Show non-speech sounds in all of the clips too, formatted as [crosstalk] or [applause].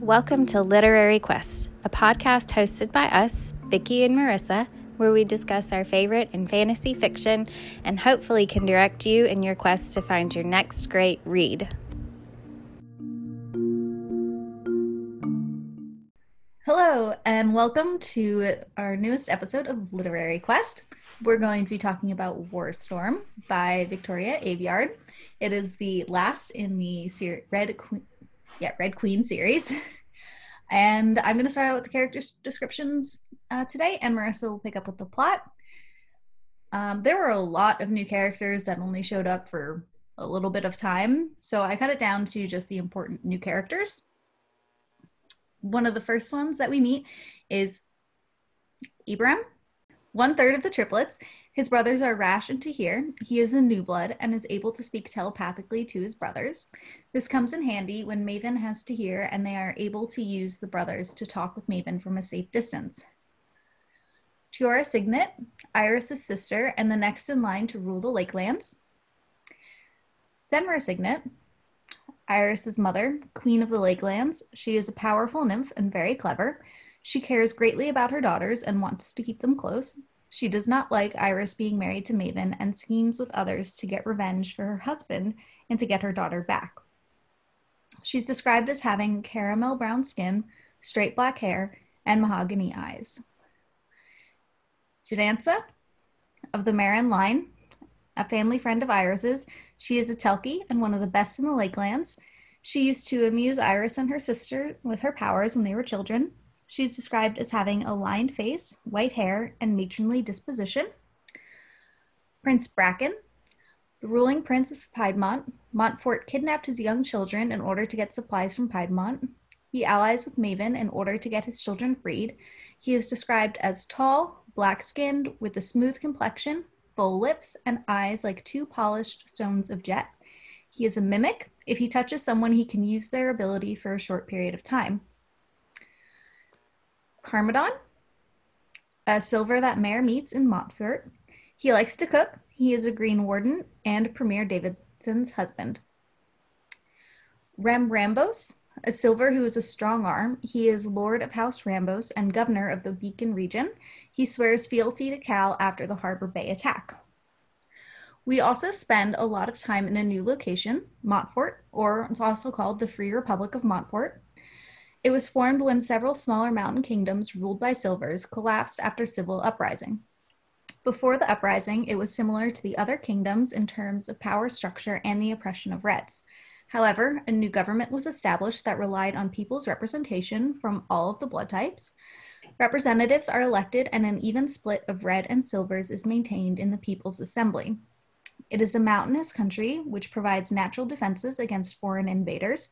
Welcome to Literary Quest, a podcast hosted by us, Vicki and Marissa, where we discuss our favorite in fantasy fiction and hopefully can direct you in your quest to find your next great read. Hello, and welcome to our newest episode of Literary Quest. We're going to be talking about Warstorm by Victoria Aveyard. It is the last in the ser- Red Queen, yeah, Red Queen series. [laughs] And I'm going to start out with the character descriptions uh, today, and Marissa will pick up with the plot. Um, there were a lot of new characters that only showed up for a little bit of time, so I cut it down to just the important new characters. One of the first ones that we meet is Ibram, one third of the triplets, his brothers are Rash and Tahir. He is a new blood and is able to speak telepathically to his brothers. This comes in handy when Maven has Tahir and they are able to use the brothers to talk with Maven from a safe distance. Tiora Cygnet, Iris's sister and the next in line to rule the Lakelands. Cenra Cygnet, Iris's mother, queen of the Lakelands. She is a powerful nymph and very clever. She cares greatly about her daughters and wants to keep them close. She does not like Iris being married to Maven and schemes with others to get revenge for her husband and to get her daughter back. She's described as having caramel brown skin, straight black hair, and mahogany eyes. Jadansa of the Marin line, a family friend of Iris's, she is a telky and one of the best in the Lakelands. She used to amuse Iris and her sister with her powers when they were children. She's described as having a lined face, white hair, and matronly disposition. Prince Bracken, the ruling prince of Piedmont, Montfort kidnapped his young children in order to get supplies from Piedmont. He allies with Maven in order to get his children freed. He is described as tall, black skinned, with a smooth complexion, full lips, and eyes like two polished stones of jet. He is a mimic. If he touches someone, he can use their ability for a short period of time. Carmadon, a silver that Mare meets in Montfort. He likes to cook. He is a Green Warden and Premier Davidson's husband. Rem Rhambos, a silver who is a strong arm. He is Lord of House Rhambos and Governor of the Beacon region. He swears fealty to Cal after the Harbor Bay attack. We also spend a lot of time in a new location, Montfort, or it's also called the Free Republic of Montfort. It was formed when several smaller mountain kingdoms ruled by Silvers collapsed after civil uprising. Before the uprising, it was similar to the other kingdoms in terms of power structure and the oppression of Reds. However, a new government was established that relied on people's representation from all of the blood types. Representatives are elected, and an even split of red and silvers is maintained in the People's Assembly. It is a mountainous country which provides natural defenses against foreign invaders.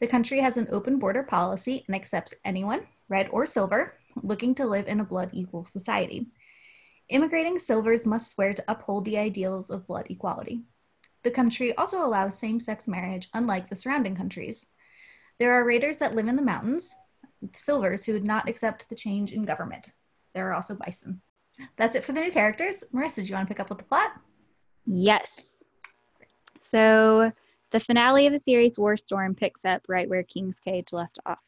The country has an open border policy and accepts anyone, red or silver, looking to live in a blood equal society. Immigrating silvers must swear to uphold the ideals of blood equality. The country also allows same sex marriage, unlike the surrounding countries. There are raiders that live in the mountains, silvers who would not accept the change in government. There are also bison. That's it for the new characters. Marissa, do you want to pick up with the plot? Yes. So the finale of the series, Warstorm, picks up right where King's Cage left off.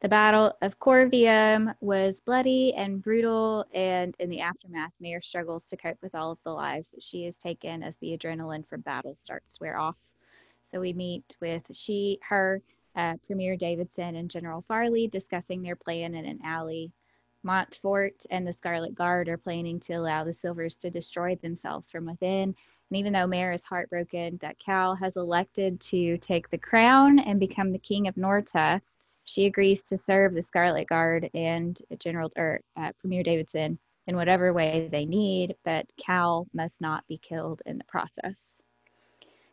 The Battle of Corvium was bloody and brutal, and in the aftermath, Mare struggles to cope with all of the lives that she has taken as the adrenaline from battle starts to wear off. So we meet with she, her, uh, Premier Davidson, and General Farley discussing their plan in an alley. Montfort and the Scarlet Guard are planning to allow the Silvers to destroy themselves from within and even though Mare is heartbroken that Cal has elected to take the crown and become the king of Norta, she agrees to serve the Scarlet Guard and General or uh, Premier Davidson in whatever way they need, but Cal must not be killed in the process.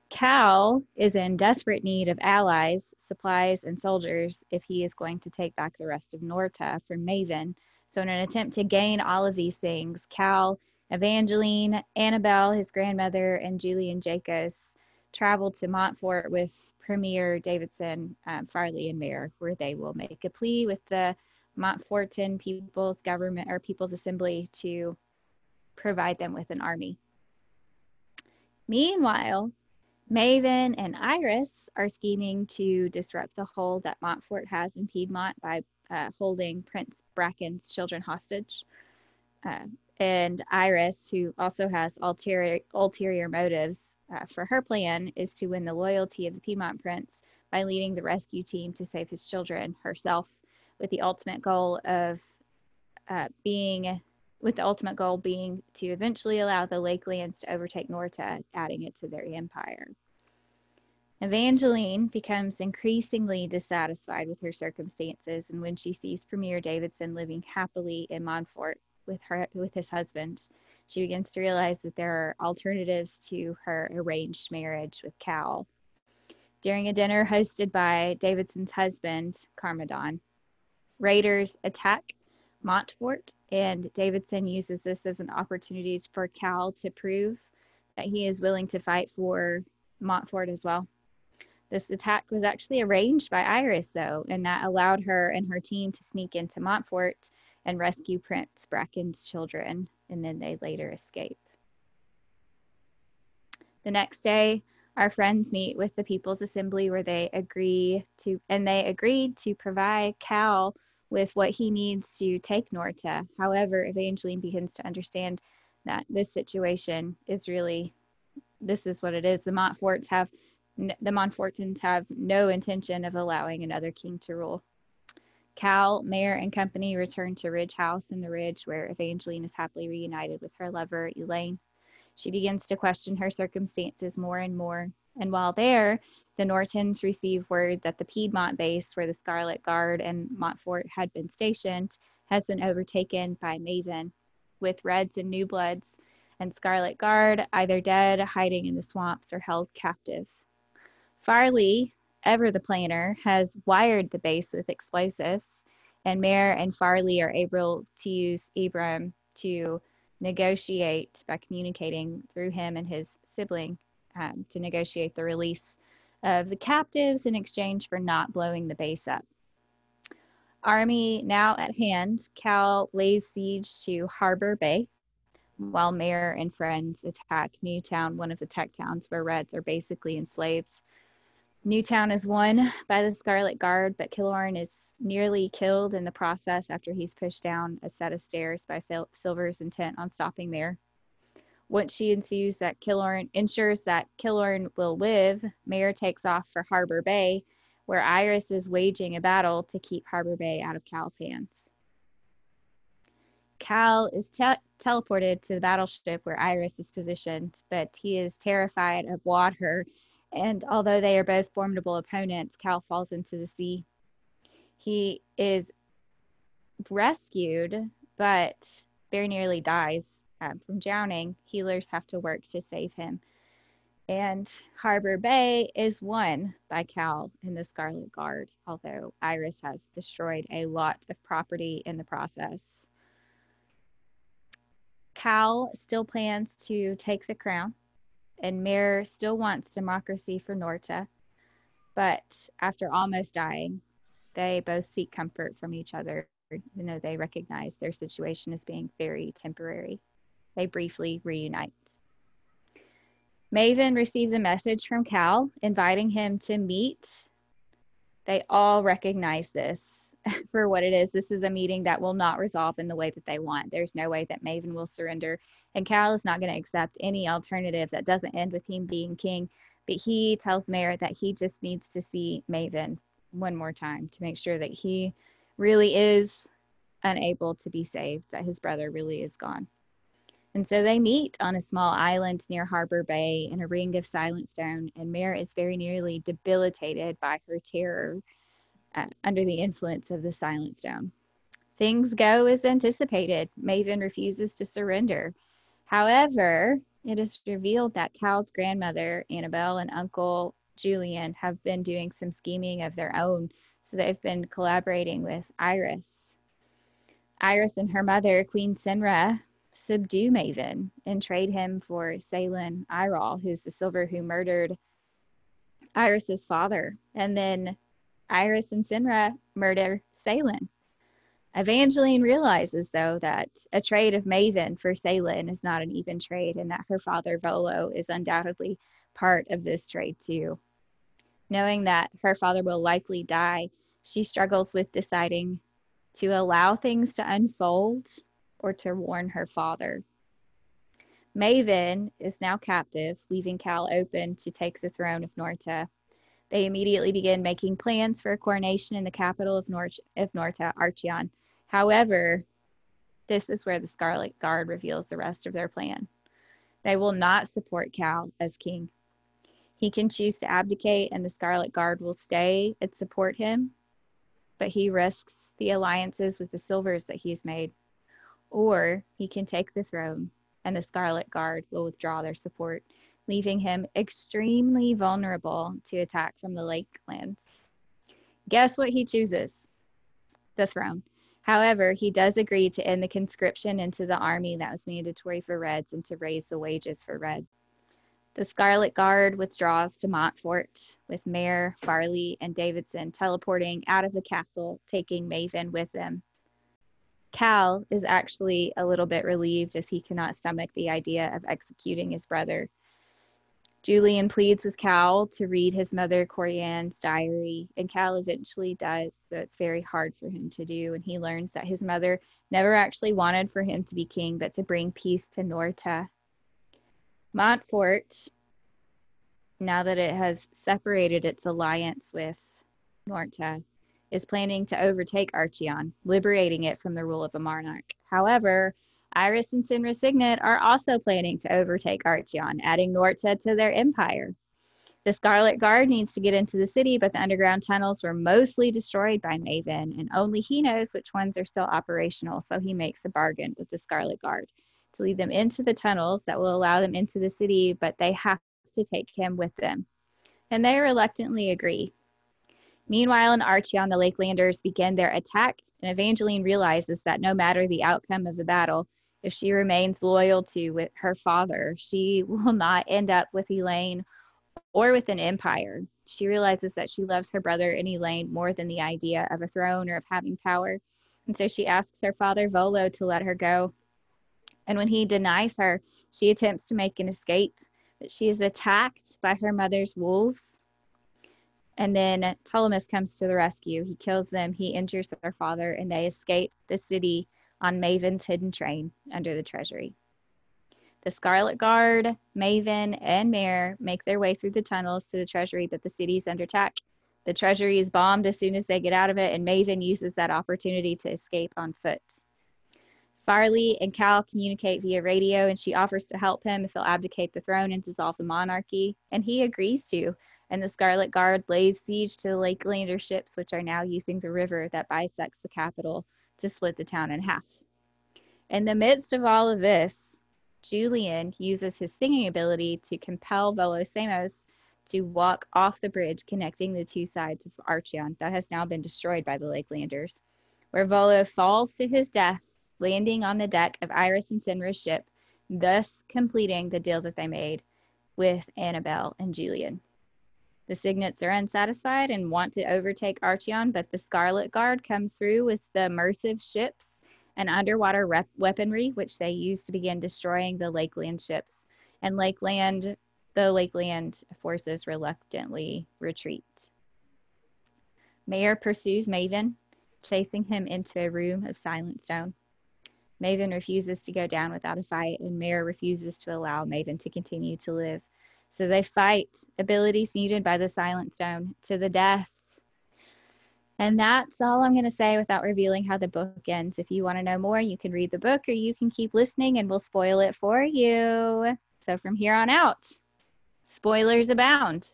Cal is in desperate need of allies, supplies, and soldiers if he is going to take back the rest of Norta from Maven. So, in an attempt to gain all of these things, Cal Evangeline, Anabel, his grandmother, and Julian Jacos traveled to Montfort with Premier Davidson, um, Farley, and Mare, where they will make a plea with the Montfortan People's Government or People's Assembly to provide them with an army. Meanwhile, Maven and Iris are scheming to disrupt the hold that Montfort has in Piedmont by uh, holding Prince Bracken's children hostage. Uh, and Iris, who also has ulterior, ulterior motives uh, for her plan, is to win the loyalty of the Piedmont Prince by leading the rescue team to save his children herself, with the ultimate goal of uh, being with the ultimate goal being to eventually allow the Lakelands to overtake Norta, adding it to their empire. Evangeline becomes increasingly dissatisfied with her circumstances, and when she sees Premier Davidson living happily in Montfort with her with his husband, she begins to realize that there are alternatives to her arranged marriage with Cal. During a dinner hosted by Davidson's husband, Carmadon, raiders attack Montfort, and Davidson uses this as an opportunity for Cal to prove that he is willing to fight for Montfort as well. This attack was actually arranged by Iris, though, and that allowed her and her team to sneak into Montfort and rescue Prince Bracken's children, and then they later escape. The next day, our friends meet with the People's Assembly where they agree to, and they agreed to provide Cal with what he needs to take Norta. However, Evangeline begins to understand that this situation is really, this is what it is. The Montforts have, the Montfortans have no intention of allowing another king to rule. Cal, Mare, and company return to Ridge House in the Ridge, where Evangeline is happily reunited with her lover, Elane. She begins to question her circumstances more and more, and while there, the Nortans receive word that the Piedmont base, where the Scarlet Guard and Montfort had been stationed, has been overtaken by Maven, with Reds and New Bloods and Scarlet Guard either dead, hiding in the swamps, or held captive. Farley, ever the planner, has wired the base with explosives, and Mare and Farley are able to use Abram to negotiate by communicating through him and his sibling um, to negotiate the release of the captives in exchange for not blowing the base up. Army now at hand, Cal lays siege to Harbor Bay, while Mare and friends attack Newtown, one of the tech towns where Reds are basically enslaved. Newtown is won by the Scarlet Guard, but Killorn is nearly killed in the process after he's pushed down a set of stairs by Sil- Silver's intent on stopping there. Once she ensues that Killorn ensures that Killorn will live, Mare takes off for Harbor Bay, where Iris is waging a battle to keep Harbor Bay out of Cal's hands. Cal is te- teleported to the battleship where Iris is positioned, but he is terrified of water. And although they are both formidable opponents, Cal falls into the sea. He is rescued, but very nearly dies um, from drowning, healers have to work to save him. And Harbor Bay is won by Cal and the Scarlet Guard, although Iris has destroyed a lot of property in the process. Cal still plans to take the crown, and Mare still wants democracy for Norta. But after almost dying, they both seek comfort from each other, even though they recognize their situation as being very temporary they briefly reunite. Maven receives a message from Cal inviting him to meet. They all recognize this [laughs] for what it is. This is a meeting that will not resolve in the way that they want. There's no way that Maven will surrender. And Cal is not going to accept any alternative that doesn't end with him being king. But he tells Mare that he just needs to see Maven one more time to make sure that he really is unable to be saved, that his brother really is gone. And so they meet on a small island near Harbor Bay in a ring of silent stone, and Mare is very nearly debilitated by her terror uh, under the influence of the silent stone. Things go as anticipated. Maven refuses to surrender. However, it is revealed that Cal's grandmother, Anabel, and Uncle Julian have been doing some scheming of their own. So they've been collaborating with Iris. Iris and her mother, Queen Cenra, subdue Maven and trade him for Salin Iral, who's the silver who murdered Iris's father. And then Iris and Cenra murder Salin. Evangeline realizes, though, that a trade of Maven for Salin is not an even trade and that her father, Volo, is undoubtedly part of this trade too. Knowing that her father will likely die, she struggles with deciding to allow things to unfold or to warn her father. Maven is now captive, leaving Cal open to take the throne of Norta. They immediately begin making plans for a coronation in the capital of, Nor- of Norta, Archeon. However, this is where the Scarlet Guard reveals the rest of their plan. They will not support Cal as king. He can choose to abdicate, and the Scarlet Guard will stay and support him, but he risks the alliances with the Silvers that he's made. Or he can take the throne, and the Scarlet Guard will withdraw their support, leaving him extremely vulnerable to attack from the Lakelands. Guess what he chooses? The throne. However, he does agree to end the conscription into the army that was mandatory for Reds and to raise the wages for Reds. The Scarlet Guard withdraws to Montfort, with Mare, Farley, and Davidson teleporting out of the castle, taking Maven with them. Cal is actually a little bit relieved as he cannot stomach the idea of executing his brother Julian pleads with Cal to read his mother Coriane's diary, and Cal eventually does, but it's very hard for him to do. And he learns that his mother never actually wanted for him to be king, but to bring peace to Norta. Montfort, now that it has separated its alliance with Norta, is planning to overtake Archeon, liberating it from the rule of a monarch. However, Iris and Cenra Cygnet are also planning to overtake Archeon, adding Norta to their empire. The Scarlet Guard needs to get into the city, but the underground tunnels were mostly destroyed by Maven, and only he knows which ones are still operational, so he makes a bargain with the Scarlet Guard to lead them into the tunnels that will allow them into the city, but they have to take him with them. And they reluctantly agree. Meanwhile, in Archeon, the Lakelanders begin their attack, and Evangeline realizes that no matter the outcome of the battle, if she remains loyal to her father, she [laughs] will not end up with Elane or with an empire. She realizes that she loves her brother and Elane more than the idea of a throne or of having power. And so she asks her father, Volo, to let her go. And when he denies her, she attempts to make an escape, but she is attacked by her mother's wolves. And then Ptolemy comes to the rescue. He kills them, he injures their father, and they escape the city on Maven's hidden train under the treasury. The Scarlet Guard, Maven, and Mare make their way through the tunnels to the treasury, but the city is under attack. The treasury is bombed as soon as they get out of it, and Maven uses that opportunity to escape on foot. Farley and Cal communicate via radio, and she offers to help him if he'll abdicate the throne and dissolve the monarchy, and he agrees to. And the Scarlet Guard lays siege to the Lakelander ships, which are now using the river that bisects the capital to split the town in half. In the midst of all of this, Julian uses his singing ability to compel Volo Samos to walk off the bridge connecting the two sides of Archeon that has now been destroyed by the Lakelanders, where Volo falls to his death, landing on the deck of Iris and Cenra's ship, thus completing the deal that they made with Anabel and Julian. The Cygnets are unsatisfied and want to overtake Archeon, but the Scarlet Guard comes through with the immersive ships and underwater rep- weaponry, which they use to begin destroying the Lakeland ships. And Lakeland, the Lakeland forces reluctantly retreat. Mare pursues Maven, chasing him into a room of silent stone. Maven refuses to go down without a fight, and Mare refuses to allow Maven to continue to live. So they fight abilities muted by the Silent Stone to the death. And that's all I'm going to say without revealing how the book ends. If you want to know more, you can read the book or you can keep listening and we'll spoil it for you. So from here on out, spoilers abound.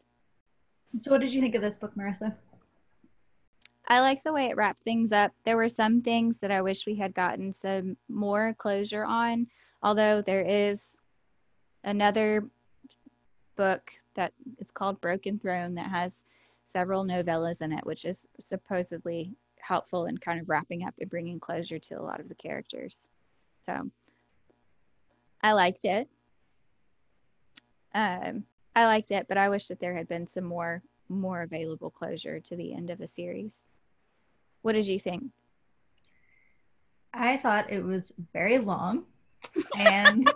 So, what did you think of this book, Marissa? I like the way it wrapped things up. There were some things that I wish we had gotten some more closure on, although there is another book that it's called Broken Throne that has several novellas in it, which is supposedly helpful in kind of wrapping up and bringing closure to a lot of the characters. So I liked it. Um, I liked it, but I wish that there had been some more more available closure to the end of a series. What did you think? I thought it was very long [laughs] and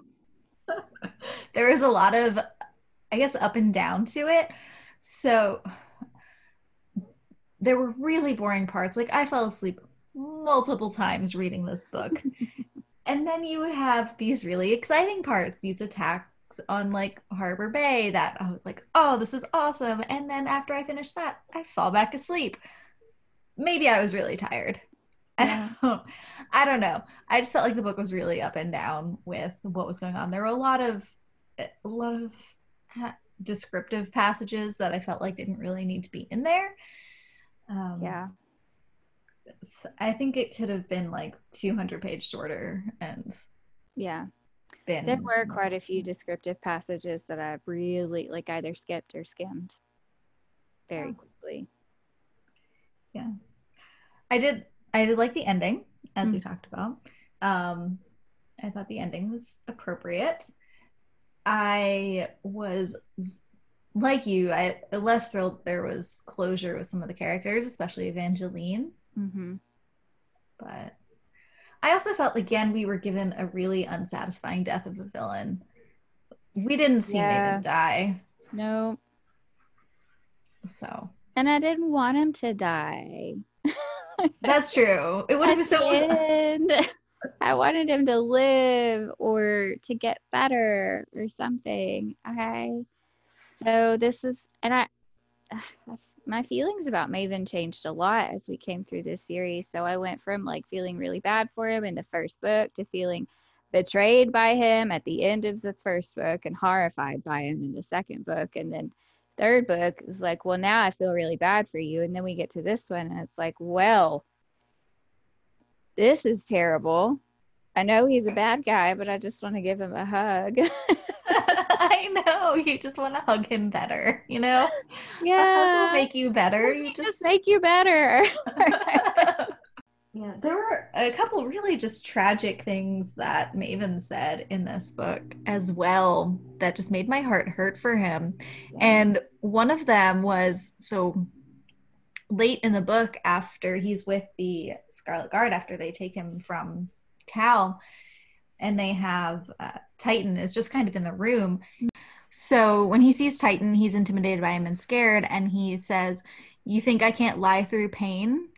[laughs] there was a lot of I guess, up and down to it. So there were really boring parts. Like I fell asleep multiple times reading this book. [laughs] and then you would have these really exciting parts, these attacks on like Harbor Bay that I was like, oh, this is awesome. And then after I finish that, I fall back asleep. Maybe I was really tired. [laughs] Yeah. I, don't, I don't know. I just felt like the book was really up and down with what was going on. There were a lot of a lot of descriptive passages that I felt like didn't really need to be in there. Um, yeah. I think it could have been like 200 page shorter and yeah. Been there were quite a few descriptive passages that I really like either skipped or skimmed very yeah. quickly. Yeah. I did I did like the ending as mm-hmm. we talked about. Um I thought the ending was appropriate. I was like you, I less thrilled there was closure with some of the characters, especially Evangeline. Mm-hmm. But I also felt again we were given a really unsatisfying death of a villain. We didn't see yeah. Maven die. No. So. And I didn't want him to die. That's true. It would have been so. [laughs] I wanted him to live or to get better or something. Okay. So this is, and I, [sighs] my feelings about Maven changed a lot as we came through this series. So I went from like feeling really bad for him in the first book to feeling betrayed by him at the end of the first book and horrified by him in the second book. And then third book was like, well, now I feel really bad for you. And then we get to this one and it's like, well, this is terrible. I know he's a bad guy, but I just want to give him a hug. [laughs] [laughs] I know. You just want to hug him better, you know? Yeah. will make you better. You just... just make you better. [laughs] yeah, there were a couple really just tragic things that Maven said in this book as well that just made my heart hurt for him. Yeah. And one of them was so late in the book after he's with the Scarlet Guard after they take him from Cal and they have uh, Tyton is just kind of in the room. So when he sees Tyton, he's intimidated by him and scared, and he says, "You think I can't lie through pain?"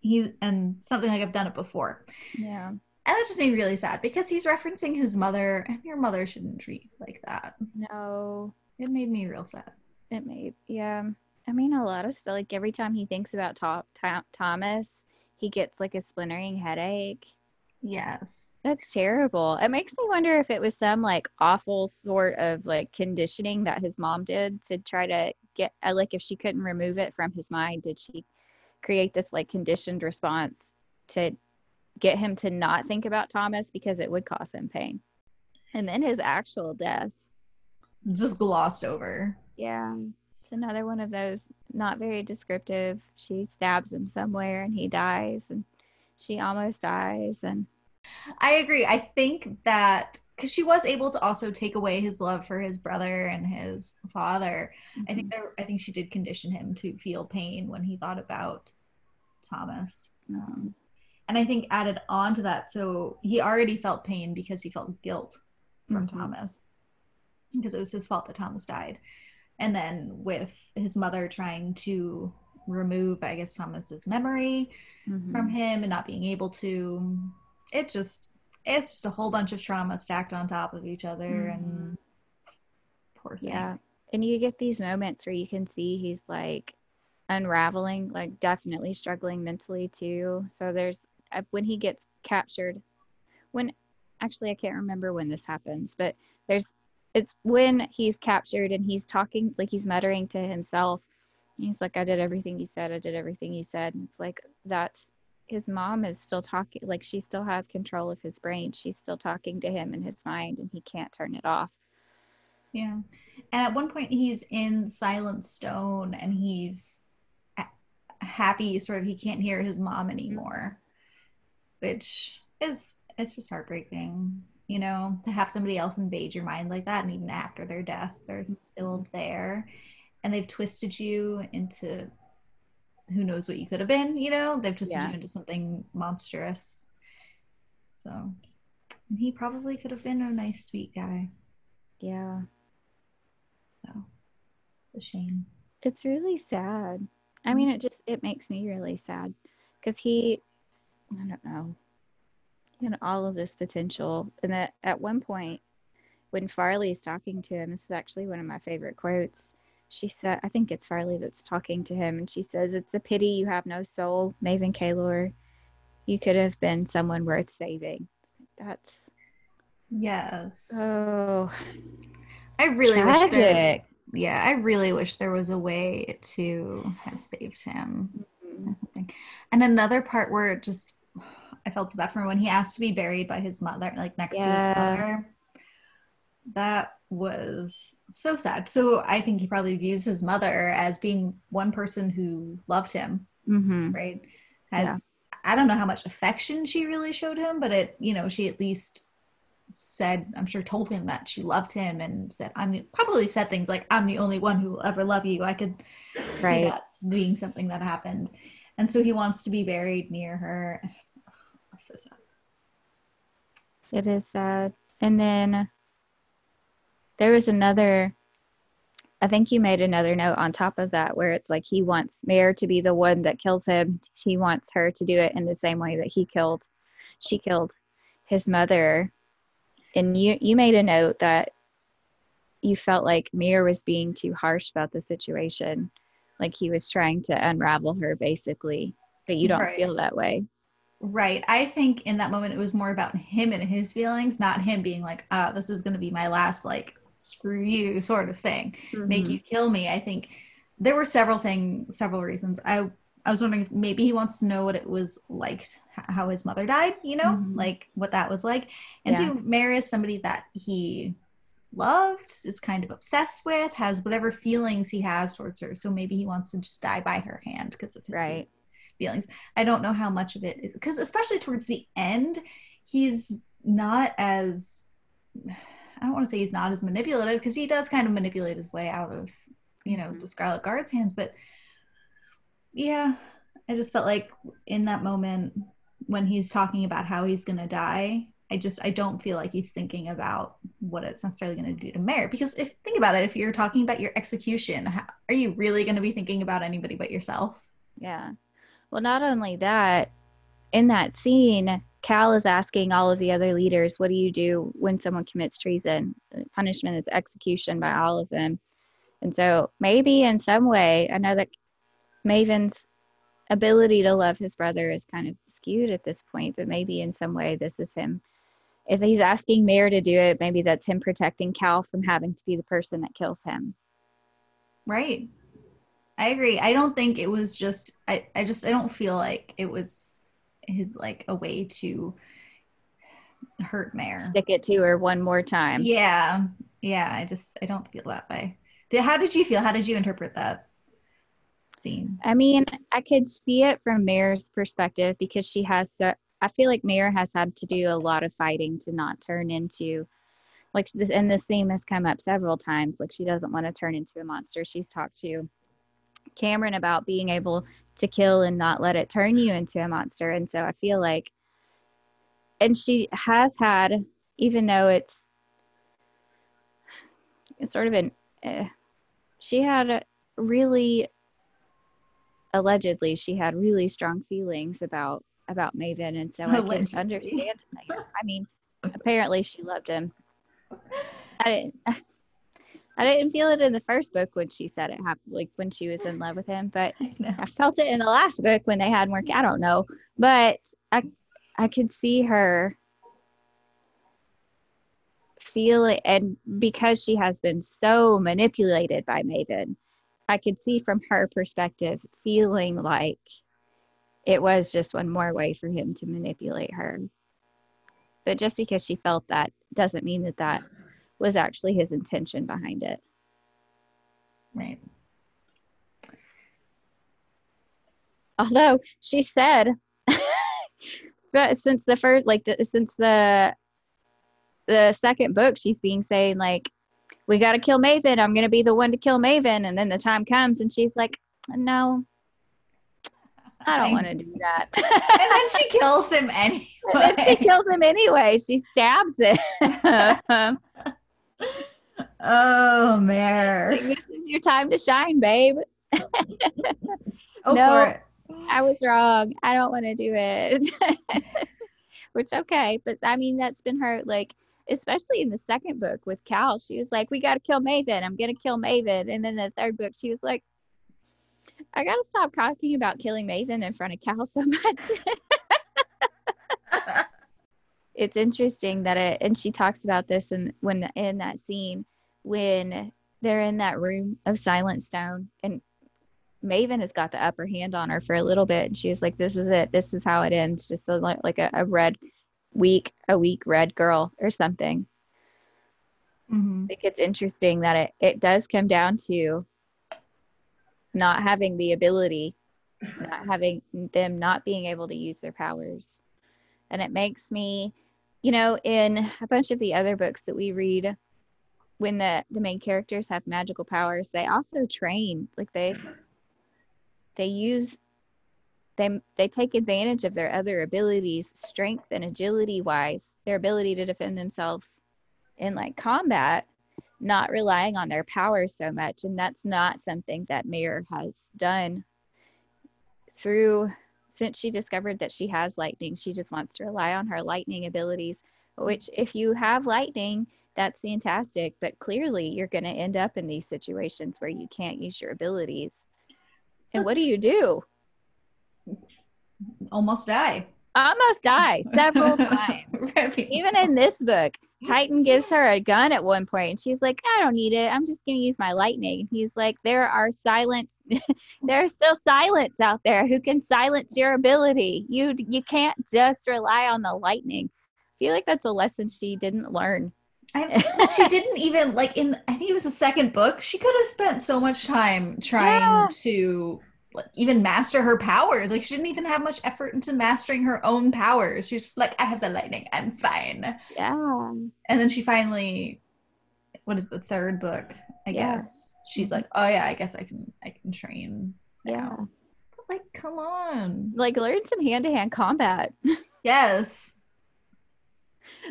He and something like I've done it before. Yeah. And that just made me really sad because he's referencing his mother, and your mother shouldn't treat like that. No. It made me real sad. It made, yeah. I mean, a lot of stuff. Like every time he thinks about Top, Thomas, he gets like a splintering headache. Yes. That's terrible. It makes me wonder if it was some like awful sort of like conditioning that his mom did to try to get uh, like if she couldn't remove it from his mind, did she create this like conditioned response to get him to not think about Thomas because it would cause him pain? And then his actual death just glossed over. Yeah. It's another one of those not very descriptive. She stabs him somewhere and he dies and she almost dies and I agree. I think that because she was able to also take away his love for his brother and his father. Mm-hmm. I think mm-hmm. there, I think she did condition him to feel pain when he thought about Thomas. Um, and I think added on to that, so he already felt pain because he felt guilt from mm-hmm. Thomas because it was his fault that Thomas died. And then with his mother trying to remove, I guess, Thomas's memory mm-hmm. from him and not being able to, it just it's just a whole bunch of trauma stacked on top of each other mm-hmm. and poor thing. Yeah. And you get these moments where you can see he's like unraveling, like definitely struggling mentally too. So there's uh, when he gets captured, when actually I can't remember when this happens, but there's it's when he's captured and he's talking like he's muttering to himself. He's like, I did everything you said, I did everything you said. And it's like that's his mom is still talking like she still has control of his brain. She's still talking to him in his mind and he can't turn it off. Yeah. And at one point he's in silent stone and he's happy sort of he can't hear his mom anymore which is it's just heartbreaking you know to have somebody else invade your mind like that and even after their death they're mm-hmm. still there and they've twisted you into who knows what you could have been, you know? They've twisted yeah. you into something monstrous. So and he probably could have been a nice, sweet guy. Yeah. So, it's a shame. It's really sad. I mm-hmm. mean, it just it makes me really sad because he, I don't know, had all of this potential, and that at one point, when Farley's talking to him, this is actually one of my favorite quotes. She said, I think it's Farley that's talking to him, and she says, "It's a pity you have no soul, Maven Calore. You could have been someone worth saving." That's Yes. oh I really wish there, tragic. yeah, I really wish there was a way to have saved him Mhm. or something. And another part where it just I felt so bad for him when he asked to be buried by his mother, like next to his mother. That was so sad. So I think he probably views his mother as being one person who loved him, Mhm. right? As Yeah. I don't know how much affection she really showed him, but it, you know, she at least said, I'm sure told him that she loved him and said, I'm the, probably said things like, I'm the only one who will ever love you. I could see that being something that happened. And so he wants to be buried near her. So sad. It is sad. And then there was another, I think you made another note on top of that where it's like he wants Mare to be the one that kills him. He wants her to do it in the same way that he killed, she killed his mother. And you, you made a note that you felt like Mare was being too harsh about the situation. Like he was trying to unravel her basically, but you don't Right. feel that way. Right. I think in that moment it was more about him and his feelings, not him being like, ah, this is going to be my last, like, screw you sort of thing. Make Mhm. you kill me. I think there were several things, several reasons. I I was wondering if maybe he wants to know what it was like, how his mother died, you know, Mhm. like what that was like. And Yeah. to marry somebody that he loved, is kind of obsessed with, has whatever feelings he has towards her. So maybe he wants to just die by her hand because of his Right. Feelings. I don't know how much of it is because especially towards the end, he's not as I don't want to say he's not as manipulative because he does kind of manipulate his way out of, you know, Mhm. the Scarlet Guard's hands. But yeah, I just felt like in that moment when he's talking about how he's gonna die, I just I don't feel like he's thinking about what it's necessarily going to do to Mare. Because if think about it, if you're talking about your execution, how, are you really going to be thinking about anybody but yourself? Yeah. Well, not only that, in that scene, Cal is asking all of the other leaders, what do you do when someone commits treason? Punishment is execution by all of them. And so maybe in some way, I know that Maven's ability to love his brother is kind of skewed at this point, but maybe in some way this is him. If he's asking Mare to do it, maybe that's him protecting Cal from having to be the person that kills him. Right. I agree. I don't think it was just I, I just I don't feel like it was his like a way to hurt Mare. Stick it to her one more time. Yeah. Yeah, I just I don't feel that way. Did, how did you feel? How did you interpret that scene? I mean, I could see it from Mare's perspective because she has to. I feel like Mare has had to do a lot of fighting to not turn into, like this. And this theme has come up several times. Like she doesn't want to turn into a monster. She's talked to Cameron about being able to kill and not let it turn you into a monster. And so I feel like, and she has had, even though it's, it's sort of an, eh, she had a really allegedly she had really strong feelings about about Maven, and so I Allegedly. can understand. I mean, apparently she loved him. I didn't. [laughs] I didn't feel it in the first book when she said it happened, like when she was in love with him, but [laughs] I. I felt it in the last book when they had more. I don't know, but I I could see her feel it, and because she has been so manipulated by Maven, I could see from her perspective feeling like it was just one more way for him to manipulate her. But just because she felt that doesn't mean that that was actually his intention behind it. Right. although she said [laughs] but since the first like the, since the the second book she's being saying like we got to kill maven i'm to be the one to kill maven and then the time comes and she's like no i don't want to do that [laughs] and then she [laughs] kills him anyway. and then she kills him anyway she stabs him Oh. Like, this is your time to shine, babe. Oh, [laughs] No. I was wrong. I don't want to do it. [laughs] Which okay, but I mean that's been her like especially in the second book with Cal, she was like, We gotta kill Maven, I'm gonna kill Maven. And then the third book she was like, I gotta stop talking about killing Maven in front of Cal so much. [laughs] it's interesting that it and she talks about this and when in that scene when they're in that room of silent stone and Maven has got the upper hand on her for a little bit, and she's like, "This is it. This is how it ends." Just a, like a, a red, weak, a weak red girl or something. Mhm. I think it's interesting that it it does come down to not having the ability, not having them not being able to use their powers, and it makes me, you know, in a bunch of the other books that we read. When the, the main characters have magical powers, they also train. Like they they use they they take advantage of their other abilities strength and agility wise their ability to defend themselves in like combat not relying on their powers so much and that's not something that Mare has done through since she discovered that she has lightning she just wants to rely on her lightning abilities which if you have lightning that's fantastic but clearly you're going to end up in these situations where you can't use your abilities and what do you do Almost die. almost die several [laughs] times. Right. Even in this book, Tyton gives her a gun at one point, and she's like, "I don't need it. I'm just going to use my lightning." And he's like, "There are silent, [laughs] there are still silence out there who can silence your ability. You you can't just rely on the lightning." I feel like that's a lesson she didn't learn. I, [laughs] she didn't even like in I think it was the second book. She could have spent so much time trying Yeah. to like, even master her powers. Like she didn't even have much effort into mastering her own powers. She was just like, I have the lightning. I'm fine. Yeah, And then she finally, what is the third book? I Yeah. guess she's Mhm. like, oh yeah, I guess I can I can train. yeah. But, like, come on. Like learn some hand to hand combat. [laughs] Yes.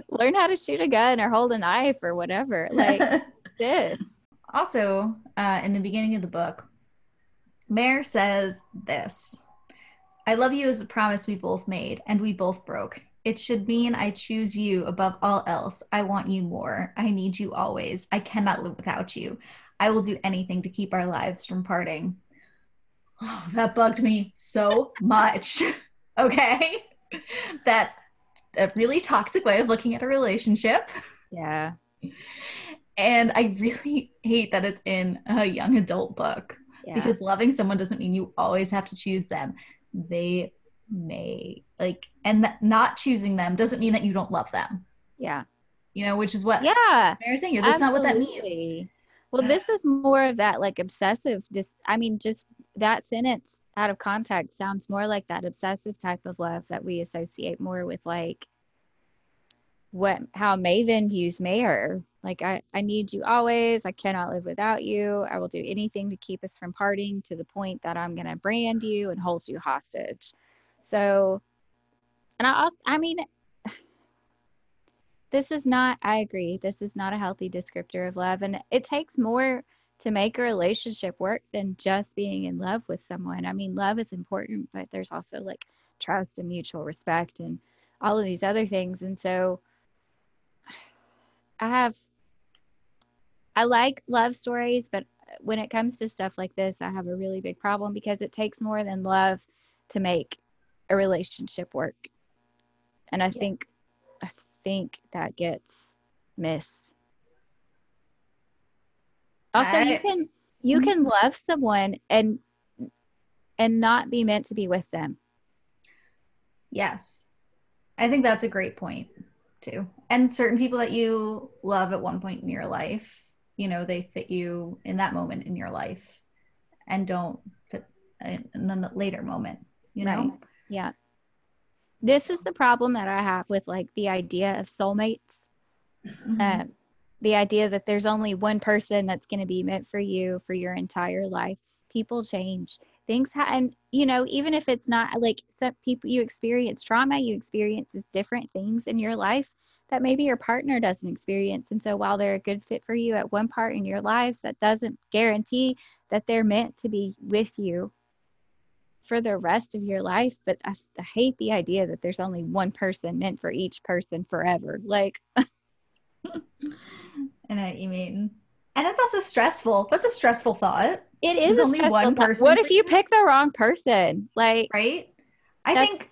Learn how to shoot a gun or hold a knife or whatever. Like [laughs] this. Also, uh, in the beginning of the book, Mare says this I love you as a promise we both made, and we both broke. It should mean I choose you above all else. I want you more. I need you always. I cannot live without you. I will do anything to keep our lives from parting. Oh, [sighs] that bugged me so much. [laughs] okay. That's a really toxic way of looking at a relationship. Yeah. And I really hate that it's in a young adult book Yeah. because loving someone doesn't mean you always have to choose them. They may like, and not choosing them doesn't mean that you don't love them. yeah. You know, which is what Yeah. Mare's saying. That's not what that means. Absolutely. Well, this is more of that like obsessive. Just, I mean, just that sentence out of context sounds more like that obsessive type of love that we associate more with like what how Maven views Mare. Like, I, I need you always. I cannot live without you. I will do anything to keep us from parting to the point that I'm going to brand you and hold you hostage. So, and I also, I mean, this is not i agree this is not a healthy descriptor of love and it takes more to make a relationship work than just being in love with someone. I mean love is important but there's also like trust and mutual respect and all of these other things. And so i have i like love stories but uh, when it comes to stuff like this i have a really big problem because it takes more than love to make a relationship work. And i think I think that gets missed. Also, you can you Mhm. can love someone and and not be meant to be with them. Yes. I think that's a great point too. And certain people that you love at one point in your life, you know, they fit you in that moment in your life and don't fit in a later moment, you know? Right. Yeah. This is the problem that I have with like the idea of soulmates. Mhm. Um, the idea that there's only one person that's going to be meant for you for your entire life. People change. Things happen, you know, even if it's not like some people you experience trauma, you experience different things in your life that maybe your partner doesn't experience. And so while they're a good fit for you at one part in your lives, that doesn't guarantee that they're meant to be with you for the rest of your life. But I, I hate the idea that there's only one person meant for each person forever. Like, [laughs] [laughs] I know what you mean. And it's also stressful. That's a stressful thought. It is only one thought. person What if you pick the wrong person? Like, right? I think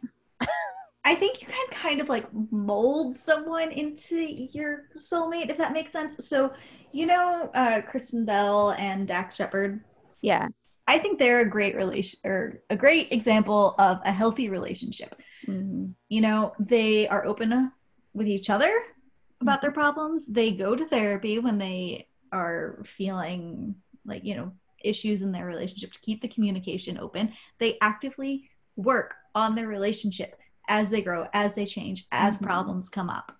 I think you can kind of like mold someone into your soulmate, if that makes sense. So, you know, uh, Kristen Bell and Dax Shepard. yeah, I think they're a great relation or a great example of a healthy relationship. Mhm. You know, they are open with each other about their problems. They go to therapy when they are feeling like, you know, issues in their relationship to keep the communication open. They actively work on their relationship as they grow, as they change, as Mhm. problems come up.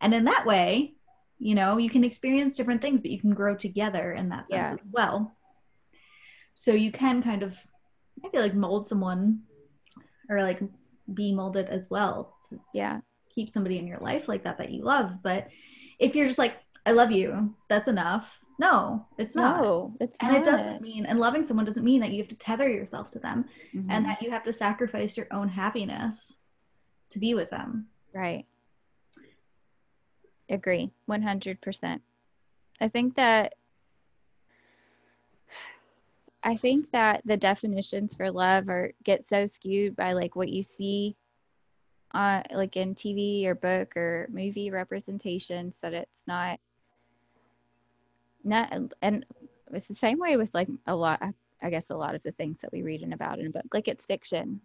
And in that way, you know, you can experience different things, but you can grow together in that sense Yeah. as well. So you can kind of, I feel like, mold someone or like be molded as well yeah, keep somebody in your life like that that you love. But if you're just like, I love you, that's enough. No, it's not. no, it's And not. it doesn't mean, and loving someone doesn't mean that you have to tether yourself to them Mhm. and that you have to sacrifice your own happiness to be with them. Right. Agree. 100%. I think that I think that the definitions for love are get so skewed by like what you see uh like in TV or book or movie representations that it's not not and it's the same way with like a lot I guess a lot of the things that we read and about in a book. Like it's fiction.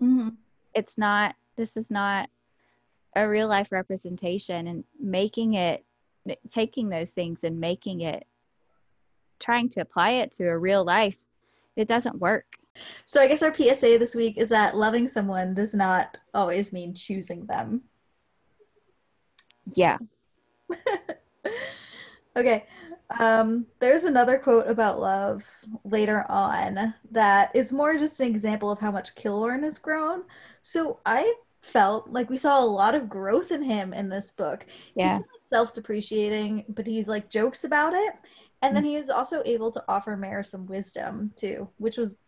Mm-hmm. it's not this is not a real life representation and making it taking those things and making it trying to apply it to a real life it doesn't work So I guess our PSA this week is that loving someone does not always mean choosing them. yeah [laughs] okay. Um, there's another quote about love later on that is more just an example of how much Kilorn has grown. So I felt like we saw a lot of growth in him in this book. yeah He's self-depreciating, but he's like jokes about it. And then he was also able to offer Mare some wisdom too, which was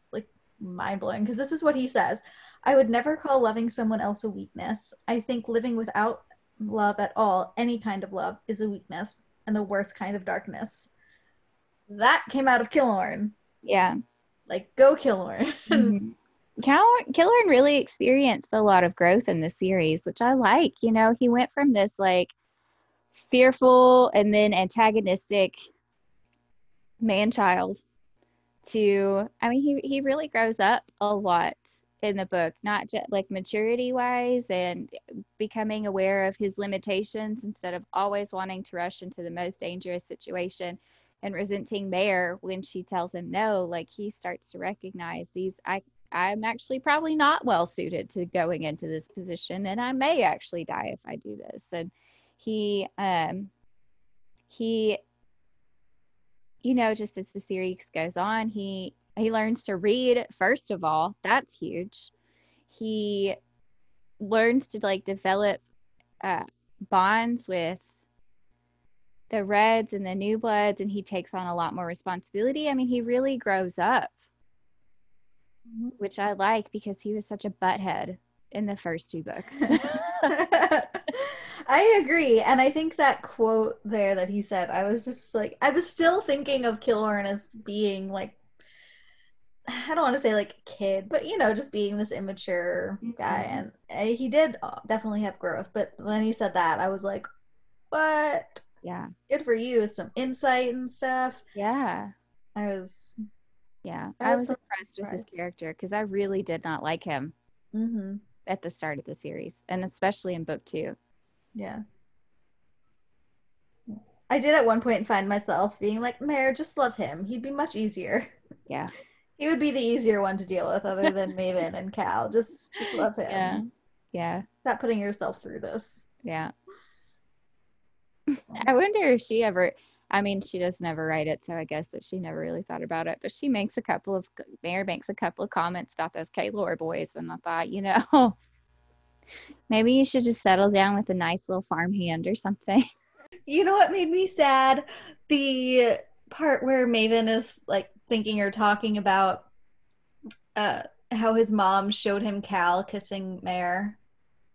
mind blowing because this is what he says I would never call loving someone else a weakness. I think living without love at all, any kind of love, is a weakness and the worst kind of darkness. That came out of Kilorn. yeah Like, go Kilorn. [laughs] Mhm. Kilorn really experienced a lot of growth in the series, which I like. You know, he went from this like fearful and then antagonistic man child to, I mean, he, he really grows up a lot in the book, not just like maturity wise and becoming aware of his limitations instead of always wanting to rush into the most dangerous situation and resenting Mare when she tells him no. Like he starts to recognize these, I I'm actually probably not well suited to going into this position and I may actually die if I do this. And he um he you know just as the series goes on, he he learns to read first of all. That's huge. He learns to like develop uh bonds with the reds and the new bloods and he takes on a lot more responsibility. I mean, he really grows up which I like because he was such a butthead in the first two books. [laughs] [laughs] [laughs] I agree. And I think that quote there that he said, I was just like, I was still thinking of Kilorn as being like, I don't want to say like kid, but you know, just being this immature guy. Mhm. And uh, he did uh, definitely have growth. But when he said that, I was like, what? yeah. Good for you with some insight and stuff. Yeah. I was, Yeah. I I was was impressed with his character because I really did not like him hmm at the start of the series and especially in book two. Yeah. I did at one point find myself being like, Mare, just love him. He'd be much easier. [laughs] Yeah. He would be the easier one to deal with other than Maven and Cal. Just just love him. Yeah. Yeah. Stop putting yourself through this. Yeah. [laughs] I wonder if she ever, I mean, she does never write it, so I guess that she never really thought about it. But she makes a couple of, Mare makes a couple of comments about those Calore boys, and I thought, you know, [laughs] Maybe you should just settle down with a nice little farmhand or something. [laughs] You know what made me sad? The part where Maven is like thinking or talking about uh, how his mom showed him Cal kissing Mare.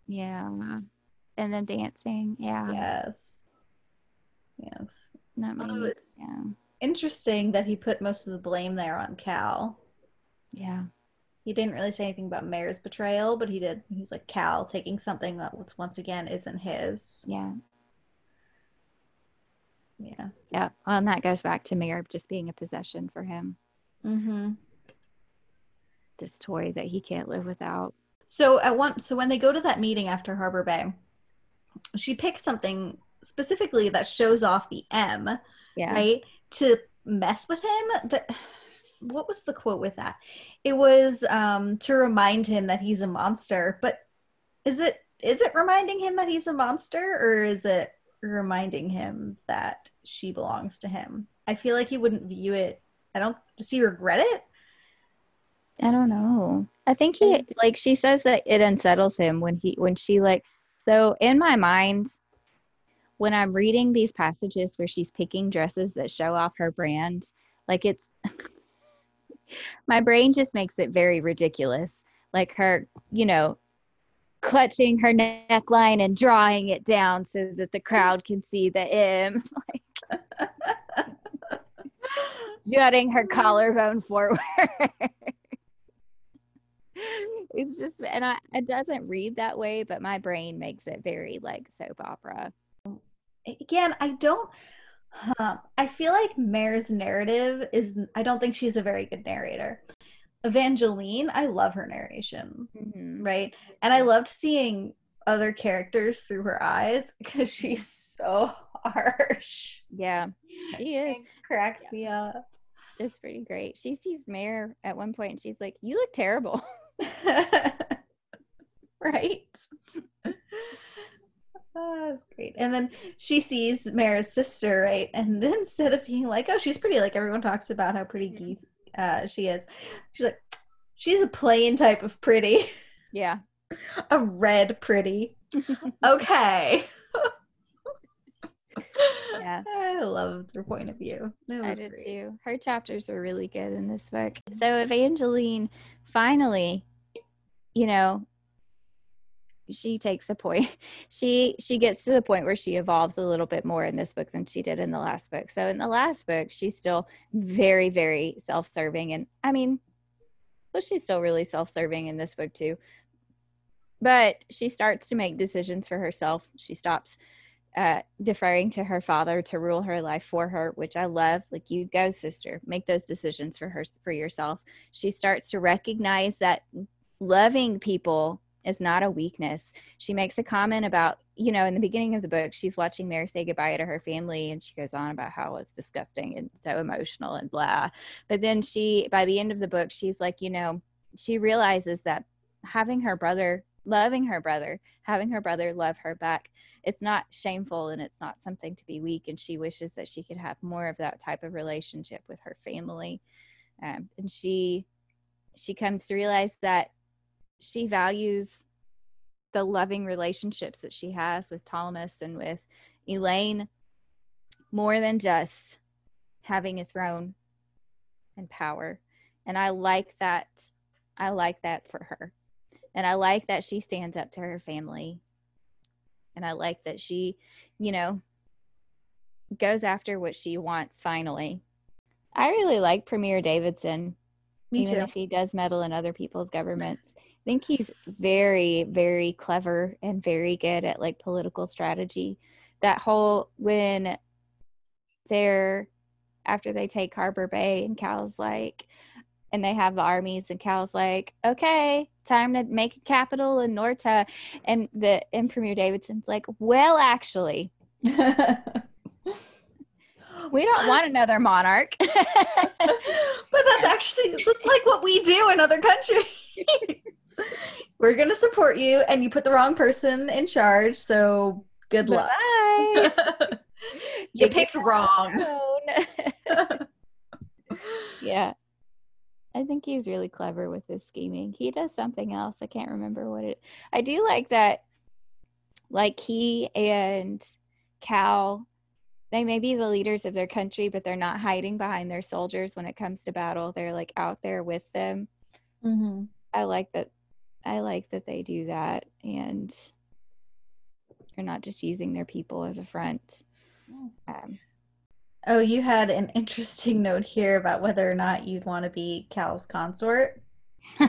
Yeah. And then dancing. Yeah. Yes. Yes. That Oh, it's- yeah. Interesting that he put most of the blame there on Cal. Yeah. He didn't really say anything about Mare's betrayal, but he did. He was like Cal taking something that was once again isn't his. Yeah. Yeah. Yeah. Well, and that goes back to Mare just being a possession for him. Mm-hmm. This toy that he can't live without. So at one, so when they go to that meeting after Harbor Bay, she picks something specifically that shows off the M, Yeah. right? To mess with him. That what was the quote with that? It was um, to remind him that he's a monster. But is it is it reminding him that he's a monster, or is it reminding him that she belongs to him? I feel like he wouldn't view it. I don't. Does he regret it? I don't know. I think he like she says that it unsettles him when he when she like so in my mind when I'm reading these passages where she's picking dresses that show off her brand, like it's [laughs] my brain just makes it very ridiculous. Like her, you know, clutching her neckline and drawing it down so that the crowd can see the M, [laughs] like jutting her collarbone forward. it's just and I it doesn't read that way, but my brain makes it very like soap opera. again i don't huh, i feel like mare's narrative is i don't think she's a very good narrator evangeline i love her narration Mhm. right and i loved seeing other characters through her eyes [laughs] because she's so harsh Yeah, she is. It cracks Yeah. me up It's pretty great. She sees Mare at one point and she's like, You look terrible. [laughs] right [laughs] Oh, that's great. And then she sees Mare's sister, right? And [laughs] instead of being like, "Oh, she's pretty," like everyone talks about how pretty geese, uh, she is, she's like, "She's a plain type of pretty, Yeah. [laughs] a red pretty." [laughs] okay. Yeah. I loved her point of view. It I did great. too. Her chapters were really good in this book. So Evangeline finally, you know, she takes a point. [laughs] She she gets to the point where she evolves a little bit more in this book than she did in the last book. So in the last book, she's still very very self-serving and I mean, well she's still really self-serving in this book too. But she starts to make decisions for herself. She stops uh, deferring to her father to rule her life for her, which I love. Like you go, sister, make those decisions for her for yourself. She starts to recognize that loving people is not a weakness. She makes a comment about, you know, in the beginning of the book, she's watching Mare say goodbye to her family, and she goes on about how it's disgusting and so emotional and blah. But then she, by the end of the book, she's like, you know, she realizes that having her brother, loving her brother, having her brother love her back it's not shameful and it's not something to be weak and she wishes that she could have more of that type of relationship with her family um, and she she comes to realize that she values the loving relationships that she has with Thomas and with Elane more than just having a throne and power and I like that I like that for her and I like that she stands up to her family and I like that she, you know, goes after what she wants finally. I really like Premier Davidson, Me even too. if he does meddle in other people's governments. I think he's very, very clever and very good at like political strategy. That whole when they're after they take Harbor Bay and Cal's like, and they have the armies and Cal's like, okay, time to make a capital in Norta. And the and Premier Davidson's like, well, actually, [laughs] we don't want another monarch. [laughs] but that's [laughs] actually that's like what we do in other countries. [laughs] We're gonna support you, and you put the wrong person in charge. So good luck. Bye. [laughs] you picked wrong. [laughs] yeah. I think he's really clever with his scheming. He does something else. I can't remember what it. I do like that. Like he and Cal, they may be the leaders of their country, but they're not hiding behind their soldiers when it comes to battle. They're like out there with them. Mm-hmm. I like that. I like that they do that, and they're not just using their people as a front. Um, Oh, you had an interesting note here about whether or not you'd want to be Cal's consort. [laughs]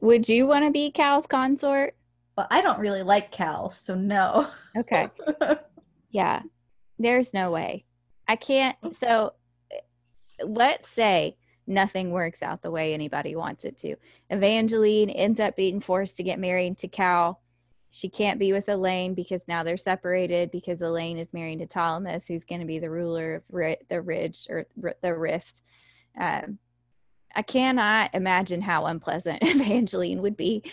would you want to be Cal's consort? Well, I don't really like Cal, so no. Okay. [laughs] Yeah, there's no way. I can't. So let's say nothing works out the way anybody wants it to. Evangeline ends up being forced to get married to Cal. She can't be with Elane because now they're separated because Elane is married to Ptolemus, who's going to be the ruler of the Ridge or the Rift. Um, I cannot imagine how unpleasant [laughs] Evangeline would be.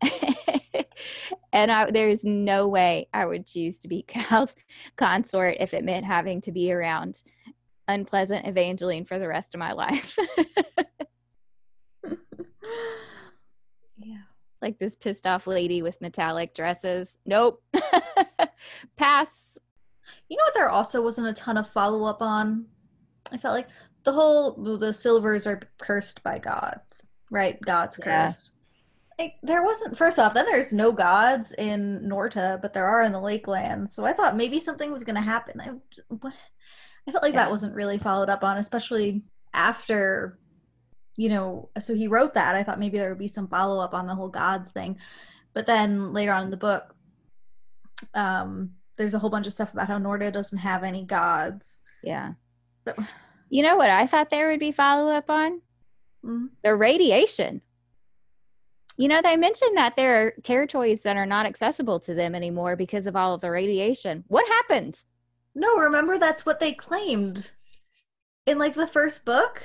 [laughs] and I, there's no way I would choose to be [laughs] Cal's consort if it meant having to be around unpleasant Evangeline for the rest of my life. [laughs] yeah. like this pissed off lady with metallic dresses. Nope. [laughs] Pass. You know what there also wasn't a ton of follow up on? I felt like the whole the silvers are cursed by gods, right? Gods Yeah. cursed. Like there wasn't first off, then there's no gods in Norta, but there are in the Lakelands. So I thought maybe something was gonna happen. I, what- I felt like Yeah. that wasn't really followed up on, especially after you know, so he wrote that. I thought maybe there would be some follow up on the whole gods thing. But then later on in the book, um, there's a whole bunch of stuff about how Norta doesn't have any gods. Yeah. So- You know what I thought there would be follow up on? Mhm. The radiation. You know, they mentioned that there are territories that are not accessible to them anymore because of all of the radiation. What happened? No, remember that's what they claimed in like the first book.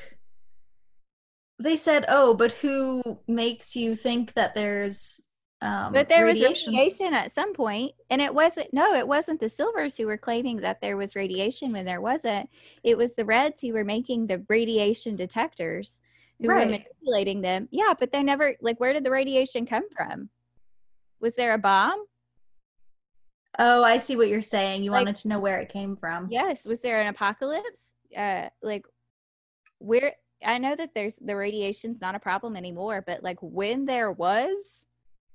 They said, "Oh, but who makes you think that there's um But there was radiation?" radiation at some point, and it wasn't. No, it wasn't the Silvers who were claiming that there was radiation when there wasn't. It was the Reds who were making the radiation detectors, who Right. were manipulating them. Yeah, but they never like. Where did the radiation come from? Was there a bomb? Oh, I see what you're saying. You Like- wanted to know where it came from. Yes. Was there an apocalypse? Uh, like where? I know that there's the radiation's not a problem anymore, but like when there was,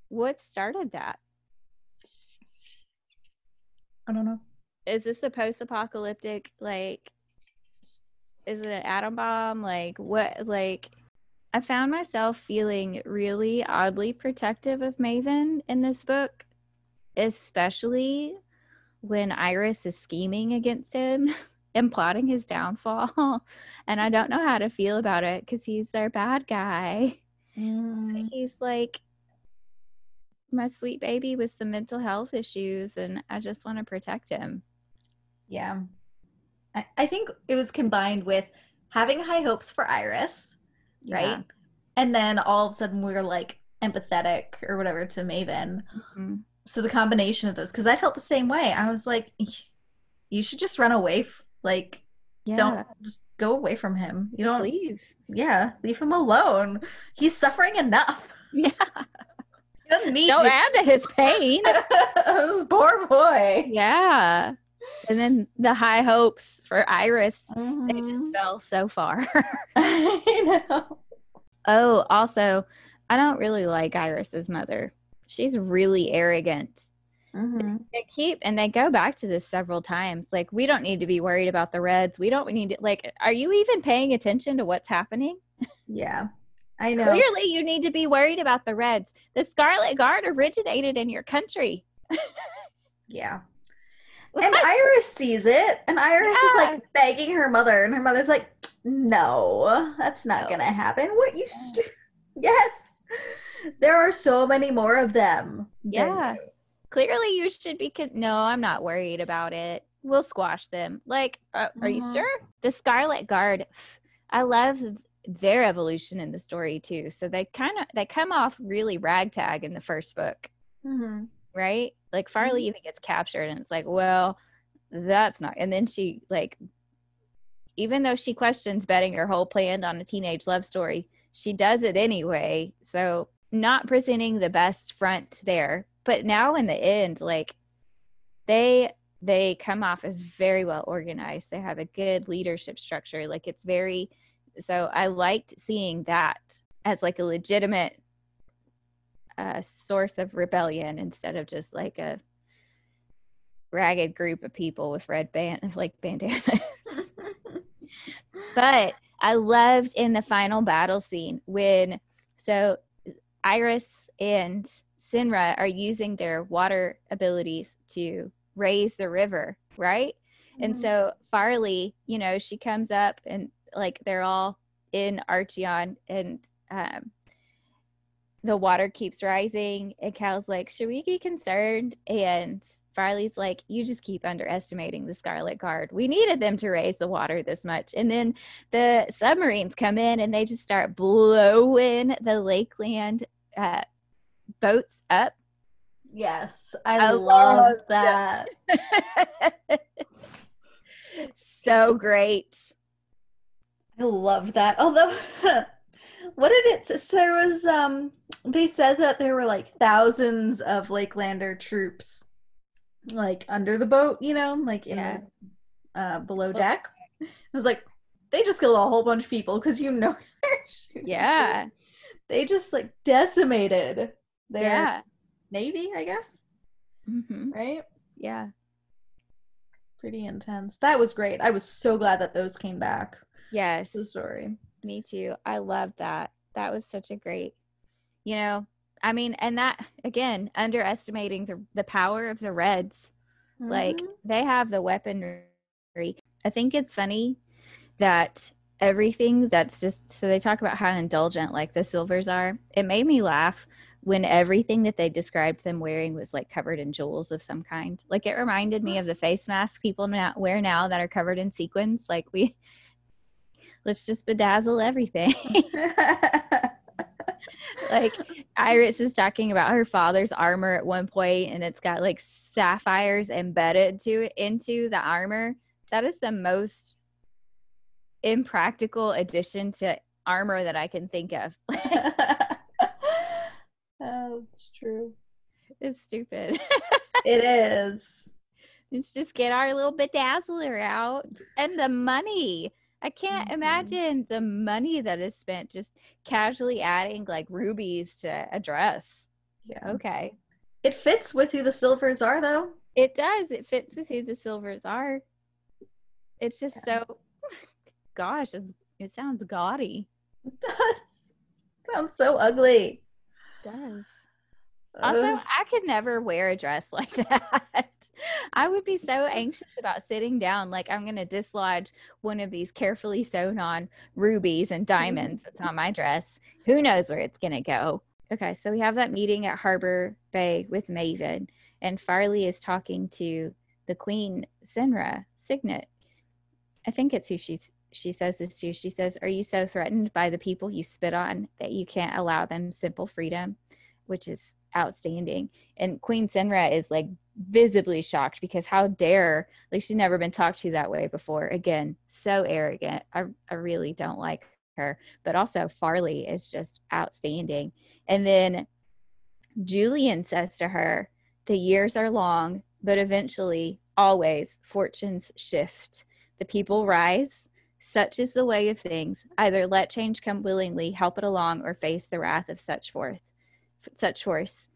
what started that? I don't know. is this a post-apocalyptic like is it an atom bomb like what like i found myself feeling really oddly protective of maven in this book especially when iris is scheming against him [laughs] and plotting his downfall [laughs] and i don't know how to feel about it because he's their bad guy [laughs] Mm, he's like my sweet baby with some mental health issues and i just want to protect him yeah. I, I think it was combined with having high hopes for Iris, Yeah. right? And then all of a sudden we are like empathetic or whatever to Maven. Mhm. So the combination of those, because I felt the same way. I was like, you should just run away. Like, Yeah. don't just go away from him. You don't, leave. yeah, leave him alone. He's suffering enough. [laughs] Yeah. He doesn't need Don't you. add to his pain. this [laughs] poor boy. yeah. And then the high hopes for Iris, they Mhm. just fell so far. [laughs] I know. oh, also, I don't really like Iris's mother. She's really arrogant. Mhm. They keep and they go back to this several times. Like, we don't need to be worried about the Reds. We don't need to like are you even paying attention to what's happening? Yeah, I know. Clearly you need to be worried about the Reds. The Scarlet Guard originated in your country. Yeah. [laughs] And Iris sees it, and Iris is like begging her mother, and her mother's like, "No, that's not No. gonna happen. What you? St- [laughs] yes, there are so many more of them. Yeah. you." clearly you should be con- no i'm not worried about it we'll squash them like uh, are you Mhm. sure the scarlet guard i love their evolution in the story too so they kind of they come off really ragtag in the first book Mhm. right like farley even gets captured and it's like well that's not and then she like even though she questions betting her whole plan on a teenage love story, she does it anyway. So not presenting the best front there. But now in the end, like they they come off as very well organized. They have a good leadership structure. Like it's very so I liked seeing that as like a legitimate uh, source of rebellion instead of just like a ragged group of people with red band [laughs] like bandanas. [laughs] but I loved in the final battle scene when so Iris and Cenra are using their water abilities to raise the river, right? Mm-hmm. And so Farley, you know, she comes up and like they're all in Archeon and um, the water keeps rising and Cal's like, should we be concerned? And Farley's like, you just keep underestimating the Scarlet Guard. We needed them to raise the water this much. And then the submarines come in and they just start blowing the Lakeland uh, boats up. Yes, I, I love, love that. [laughs] so great. I love that. Although [laughs] what did it say? There was um they said that there were like thousands of Lakelander troops like under the boat, you know, like in yeah. uh below deck. I was like, they just killed a whole bunch of people because you know [laughs] Yeah. They just like decimated their yeah. navy, I guess. Mm-hmm. Right? Yeah. Pretty intense. That was great. I was so glad that those came back. Yes. The story. Me too. I love that. That was such a great, you know, I mean, and that again, underestimating the the power of the Reds. Mm-hmm. Like they have the weaponry. I think it's funny that everything that's just so they talk about how indulgent like the silvers are. It made me laugh when everything that they described them wearing was like covered in jewels of some kind. Like it reminded me of the face masks people now wear now that are covered in sequins. Like we let's just bedazzle everything. [laughs] [laughs] like Iris is talking about her father's armor at one point and it's got like sapphires embedded to into the armor. That is the most impractical addition to armor that I can think of. [laughs] oh, it's true. It's stupid. it is. Let's just get our little bedazzler out and the money. I can't mm-hmm. imagine the money that is spent just casually adding like rubies to a dress. Yeah. Okay. It fits with who the silvers are, though. It does. It fits with who the silvers are. It's just yeah. so, [laughs] gosh, it, it sounds gaudy. It does. It sounds so ugly. It does. Also, I could never wear a dress [laughs] like that. I would be so anxious about sitting down, like I'm going to dislodge one of these carefully sewn on rubies and diamonds that's [laughs] on my dress. Who knows where it's going to go? Okay, so we have that meeting at Harbor Bay with Maven, and Farley is talking to the Queen Cenra Cygnet. I think it's who she's she says this to. She says, "Are you so threatened by the people you spit on that you can't allow them simple freedom?" Which is outstanding. And Queen Cenra is like visibly shocked because how dare like she's never been talked to that way before. Again, so arrogant. I I really don't like her. But also Farley is just outstanding. And then Julian says to her, the years are long, but eventually, always, fortunes shift. The people rise. Such is the way of things. Either let change come willingly, help it along, or face the wrath of such forth such force.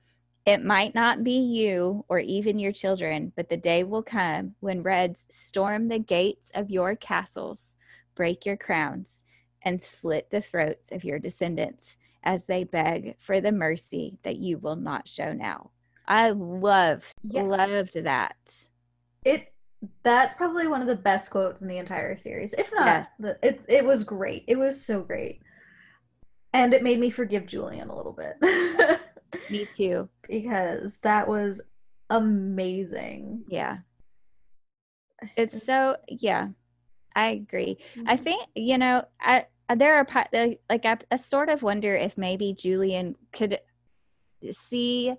It might not be you or even your children, but the day will come when Reds storm the gates of your castles, break your crowns, and slit the throats of your descendants as they beg for the mercy that you will not show now. I loved, yes. loved that. It that's probably one of the best quotes in the entire series. If not, yes. the, it it was great. It was so great, and it made me forgive Julian a little bit. [laughs] Me too. Because that was amazing. Yeah. [sighs] It's so yeah. I agree. Mm-hmm. I think you know, I there are like I, I sort of wonder if maybe Julian could see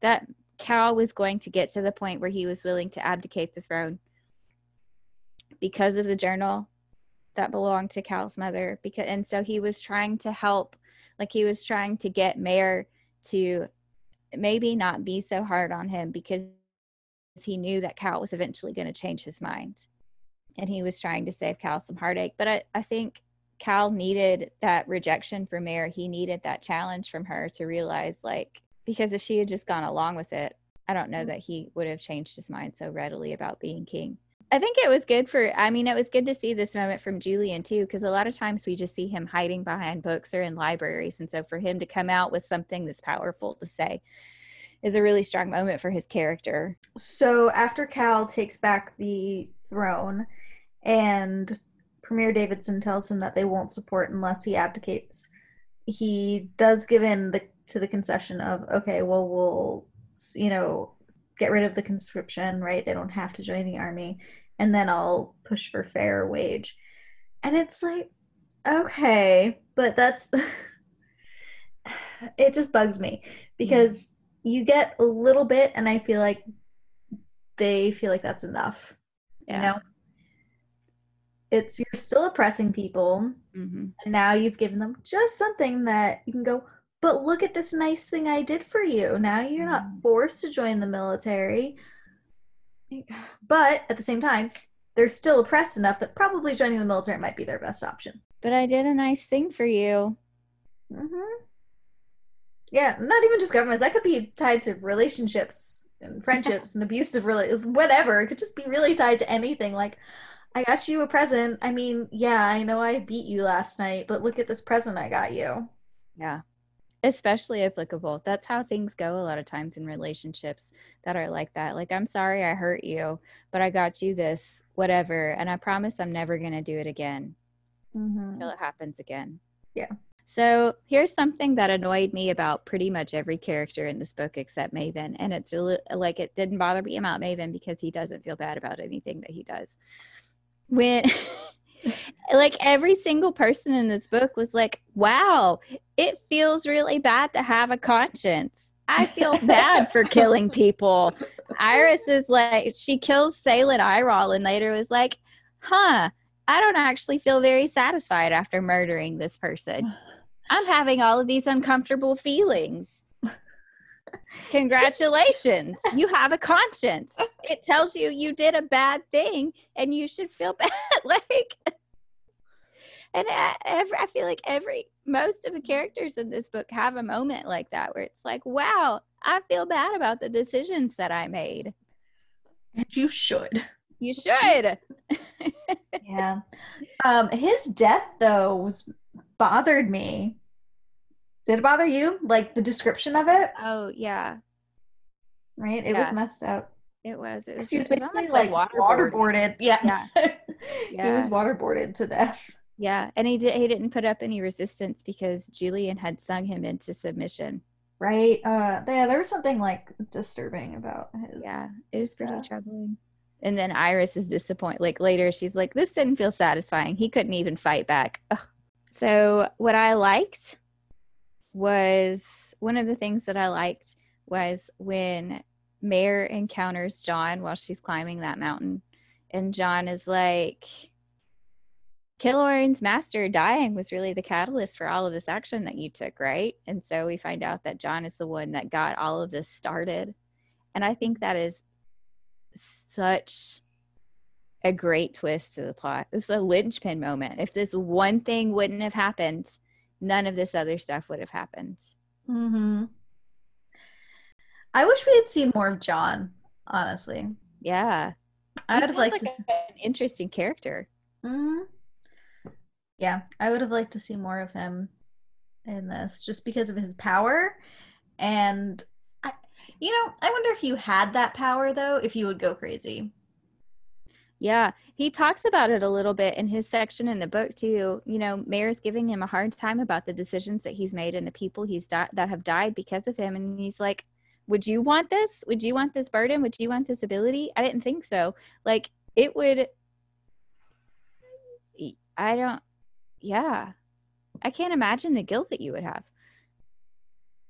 that Cal was going to get to the point where he was willing to abdicate the throne because of the journal that belonged to Cal's mother because and so he was trying to help like he was trying to get Mare to maybe not be so hard on him because he knew that Cal was eventually going to change his mind. And he was trying to save Cal some heartache. But I, I think Cal needed that rejection from Mare. He needed that challenge from her to realize, like, because if she had just gone along with it, I don't know mm-hmm. that he would have changed his mind so readily about being king. I think it was good for, I mean, it was good to see this moment from Julian too, because a lot of times we just see him hiding behind books or in libraries. And so for him to come out with something this powerful to say is a really strong moment for his character. So after Cal takes back the throne and Premier Davidson tells him that they won't support unless he abdicates, he does give in the to the concession of okay, well we'll you know get rid of the conscription, right? They don't have to join the army, and then I'll push for fair wage. And it's like, okay, but that's [sighs] it just bugs me because you get a little bit, and I feel like they feel like that's enough. Yeah. You know, it's you're still oppressing people, mm-hmm. and now you've given them just something that you can go. But look at this nice thing I did for you. Now you're not mm-hmm. forced to join the military. But at the same time, they're still oppressed enough that probably joining the military might be their best option. But I did a nice thing for you. Mm-hmm. Yeah, not even just governments. That could be tied to relationships and friendships and abusive relationships, whatever. It could just be really tied to anything. Like, I got you a present. I mean, yeah, I know I beat you last night, but look at this present I got you. Yeah. Especially applicable. That's how things go a lot of times in relationships that are like that. Like, I'm sorry I hurt you, but I got you this, whatever. And I promise I'm never going to do it again mm-hmm. until it happens again. Yeah. So here's something that annoyed me about pretty much every character in this book except Maven. And it's like it didn't bother me about Maven because he doesn't feel bad about anything that he does. When [laughs] like every single person in this book was like, wow, it feels really bad to have a conscience. I feel bad for [laughs] killing people. Iris is like, she kills Salin Iral and later was like, huh, I don't actually feel very satisfied after murdering this person. [sighs] I'm having all of these uncomfortable feelings. Congratulations. you have a conscience. It tells you you did a bad thing and you should feel [laughs] bad. like, and every, I feel like every, most of the characters in this book have a moment like that where it's like, wow, I feel bad about the decisions that I made. And you should. You should. [laughs] yeah. Um, his death, though, was bothered me. Did it bother you? Like the description of it? Oh yeah. Right? It yeah. was messed up. It was. It was, he was basically like, like waterboarded. waterboarded. Yeah. Yeah. yeah. [laughs] he was waterboarded to death. Yeah, and he did. He didn't put up any resistance because Julian had sung him into submission. Right. Uh. Yeah. There was something like disturbing about his. Yeah, it was pretty troubling. And then Iris is disappointed. Like later, she's like, "This didn't feel satisfying. He couldn't even fight back." Ugh. So what I liked was one of the things that I liked was when Mare encounters Jon while she's climbing that mountain. And Jon is like, Kilorn's master dying was really the catalyst for all of this action that you took, right? And so we find out that Jon is the one that got all of this started. And I think that is such a great twist to the plot. It's a linchpin moment. If this one thing wouldn't have happened, none of this other stuff would have happened. Mm-hmm. I wish we had seen more of Jon, honestly. Yeah. I would have liked like to see an interesting character. Mm-hmm. Yeah, I would have liked to see more of him in this just because of his power. And, I, you know, I wonder if you had that power, though, if you would go crazy. Yeah, he talks about it a little bit in his section in the book too. You know, Mare's giving him a hard time about the decisions that he's made and the people he's di- that have died because of him, and he's like, "Would you want this? Would you want this burden? Would you want this ability?" I didn't think so. Like it would. I don't. Yeah, I can't imagine the guilt that you would have.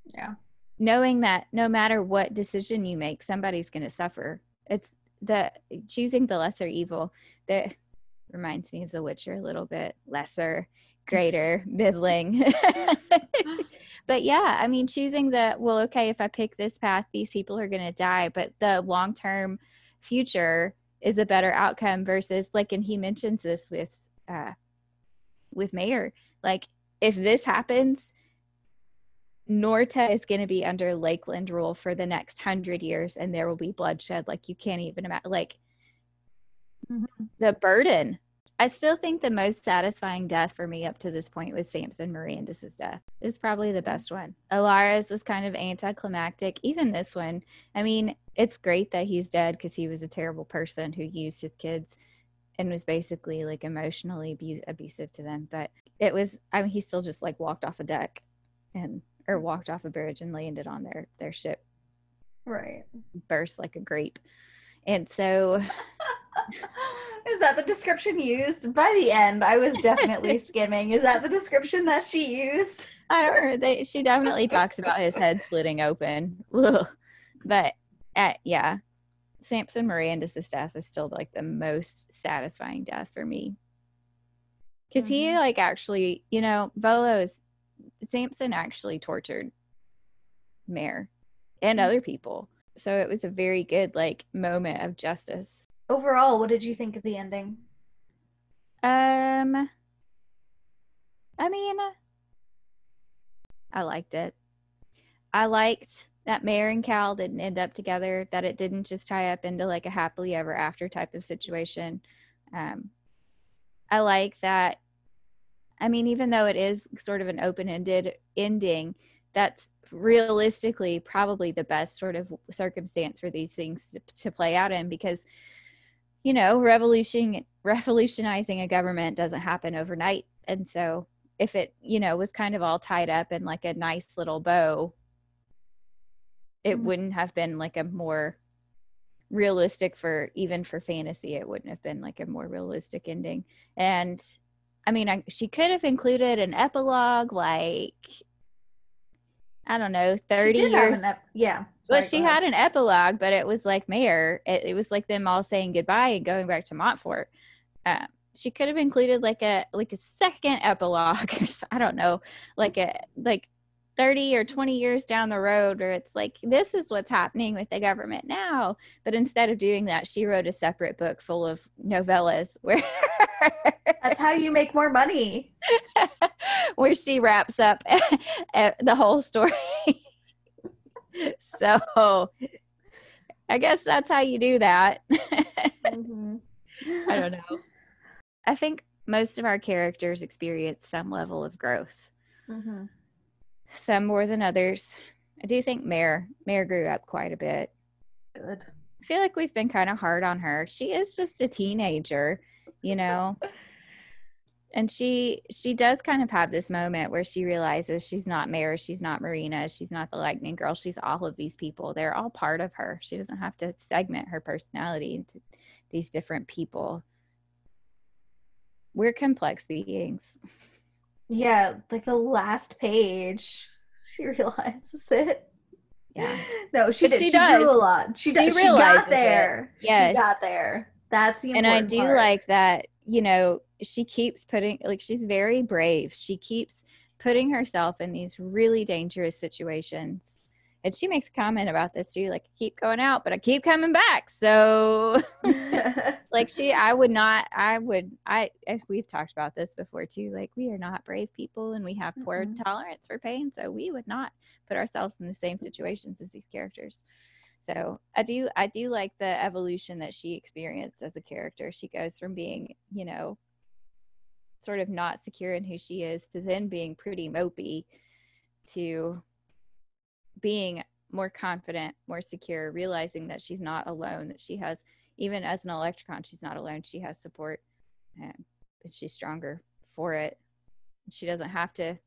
Yeah, knowing that no matter what decision you make, somebody's going to suffer. It's the choosing the lesser evil that reminds me of The Witcher a little bit lesser, greater, middling. [laughs] but yeah, I mean, choosing the, well, okay, if I pick this path, these people are going to die, but the long term future is a better outcome versus like, and he mentions this with, uh, with Mare, like if this happens, Norta is going to be under Lakeland rule for the next hundred years, and there will be bloodshed like you can't even imagine. Like mm-hmm. the burden. I still think the most satisfying death for me up to this point was Samson Merandus' death. It's probably the best one. Elara's was kind of anticlimactic. Even this one, I mean, it's great that he's dead because he was a terrible person who used his kids and was basically like emotionally abu- abusive to them. But it was, I mean, he still just like walked off a deck and or walked off a bridge and landed on their their ship. Right. Burst like a grape. And so [laughs] is that the description used? By the end i was definitely [laughs] skimming. Is that the description that she used? I don't know. They, she definitely talks about his head splitting open. Ugh. but at, yeah. Samson Merandus' death was still like the most satisfying death for me. Because mm-hmm. he like actually you know volo is Samson actually tortured Mare and mm-hmm. other people. So it was a very good like moment of justice. Overall, what did you think of the ending? Um I mean I liked it. I liked that Mare and Cal didn't end up together, that it didn't just tie up into like a happily ever after type of situation. Um I like that I mean, even though it is sort of an open ended ending, that's realistically probably the best sort of circumstance for these things to, to play out in because, you know, revolution revolutionizing a government doesn't happen overnight. And so if it, you know, was kind of all tied up in like a nice little bow, it mm-hmm. wouldn't have been like a more realistic for even for fantasy it wouldn't have been like a more realistic ending and I mean, I, she could have included an epilogue, like I don't know, thirty years. Ep- yeah. Sorry, well, she had an epilogue, but it was like Mare. It, it, was like them all saying goodbye and going back to Montfort. Um, she could have included like a like a second epilogue, [laughs] or I don't know, like a like 30 or 20 years down the road where it's like this is what's happening with the government now. But instead of doing that she wrote a separate book full of novellas [laughs] where that's how you make more money. [laughs] Where she wraps up [laughs] the whole story. So i guess that's how you do that. Mm-hmm. i don't know. I think most of our characters experience some level of growth. Mm-hmm some more than others. I do think Mare Mare grew up quite a bit. Good. I feel like we've been kind of hard on her. She is just a teenager, you know. [laughs] and she she does kind of have this moment where she realizes she's not Mare, she's not Mareena, she's not the Lightning Girl, she's all of these people. They're all part of her. She doesn't have to segment her personality into these different people. We're complex beings. [laughs] Yeah, like the last page, she [laughs] realizes it. Yeah. No, she did. She, she does. a lot. She, does. She, she got there. Yeah. She got there. That's the And I do part. like that, you know, she keeps putting like she's very brave. She keeps putting herself in these really dangerous situations and she makes a comment about this too like keep going out but i keep coming back so [laughs] [laughs] like she i would not i would i we've talked about this before too like we are not brave people and we have poor mm-hmm. tolerance for pain so we would not put ourselves in the same situations as these characters so i do i do like the evolution that she experienced as a character she goes from being you know sort of not secure in who she is to then being pretty mopey to being more confident, more secure, realizing that she's not alone, that she has, even as an electron, she's not alone. She has support, and she's stronger for it. She doesn't have to,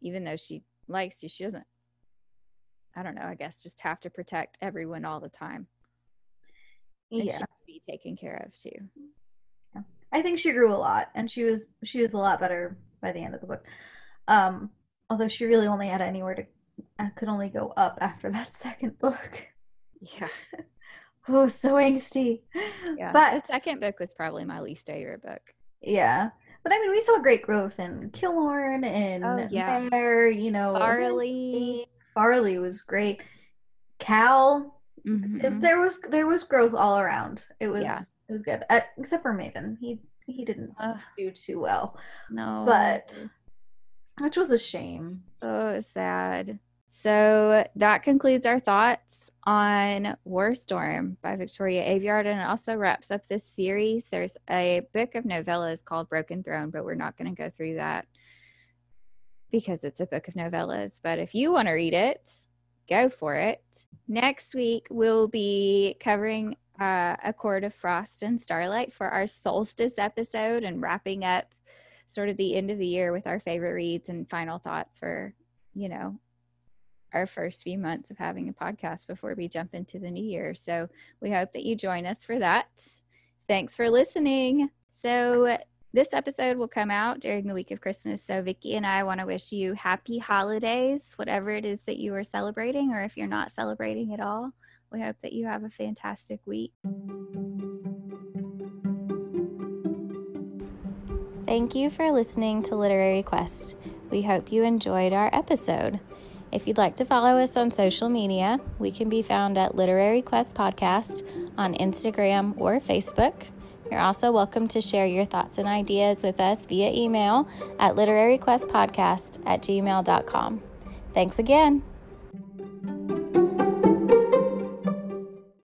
even though she likes you, she doesn't, I don't know, I guess just have to protect everyone all the time. And yeah. be taken care of too. Yeah. I think she grew a lot and she was she was a lot better by the end of the book. Um although she really only had anywhere to I could only go up after that [laughs] second book. Yeah. Oh, so angsty. Yeah. But the second book was probably my least favorite book. Yeah. But I mean, we saw great growth in Kilorn and Oh, yeah. Mare, you know. Farley. Farley was great. Cal, Mhm. there was there was growth all around. It was Yeah. it was good, uh, except for Maven. He he didn't Ugh, do too well, no. but which was a shame. Oh, sad. So that concludes our thoughts on War Storm by Victoria Aveyard, and it also wraps up this series. There's a book of novellas called Broken Throne, but we're not going to go through that because it's a book of novellas. But if you want to read it, go for it. Next week, we'll be covering uh, A Court of Frost and Starlight for our solstice episode and wrapping up sort of the end of the year with our favorite reads and final thoughts for, you know, our first few months of having a podcast before we jump into the new year. So we hope that you join us for that. Thanks for listening. So this episode will come out during the week of Christmas. So Vicki and I want to wish you happy holidays, whatever it is that you are celebrating, or if you're not celebrating at all. We hope that you have a fantastic week. Thank you for listening to Literary Quest. We hope you enjoyed our episode. If you'd like to follow us on social media, we can be found at Literary Quest Podcast on Instagram or Facebook. You're also welcome to share your thoughts and ideas with us via email at literaryquestpodcast at gmail.com. Thanks again.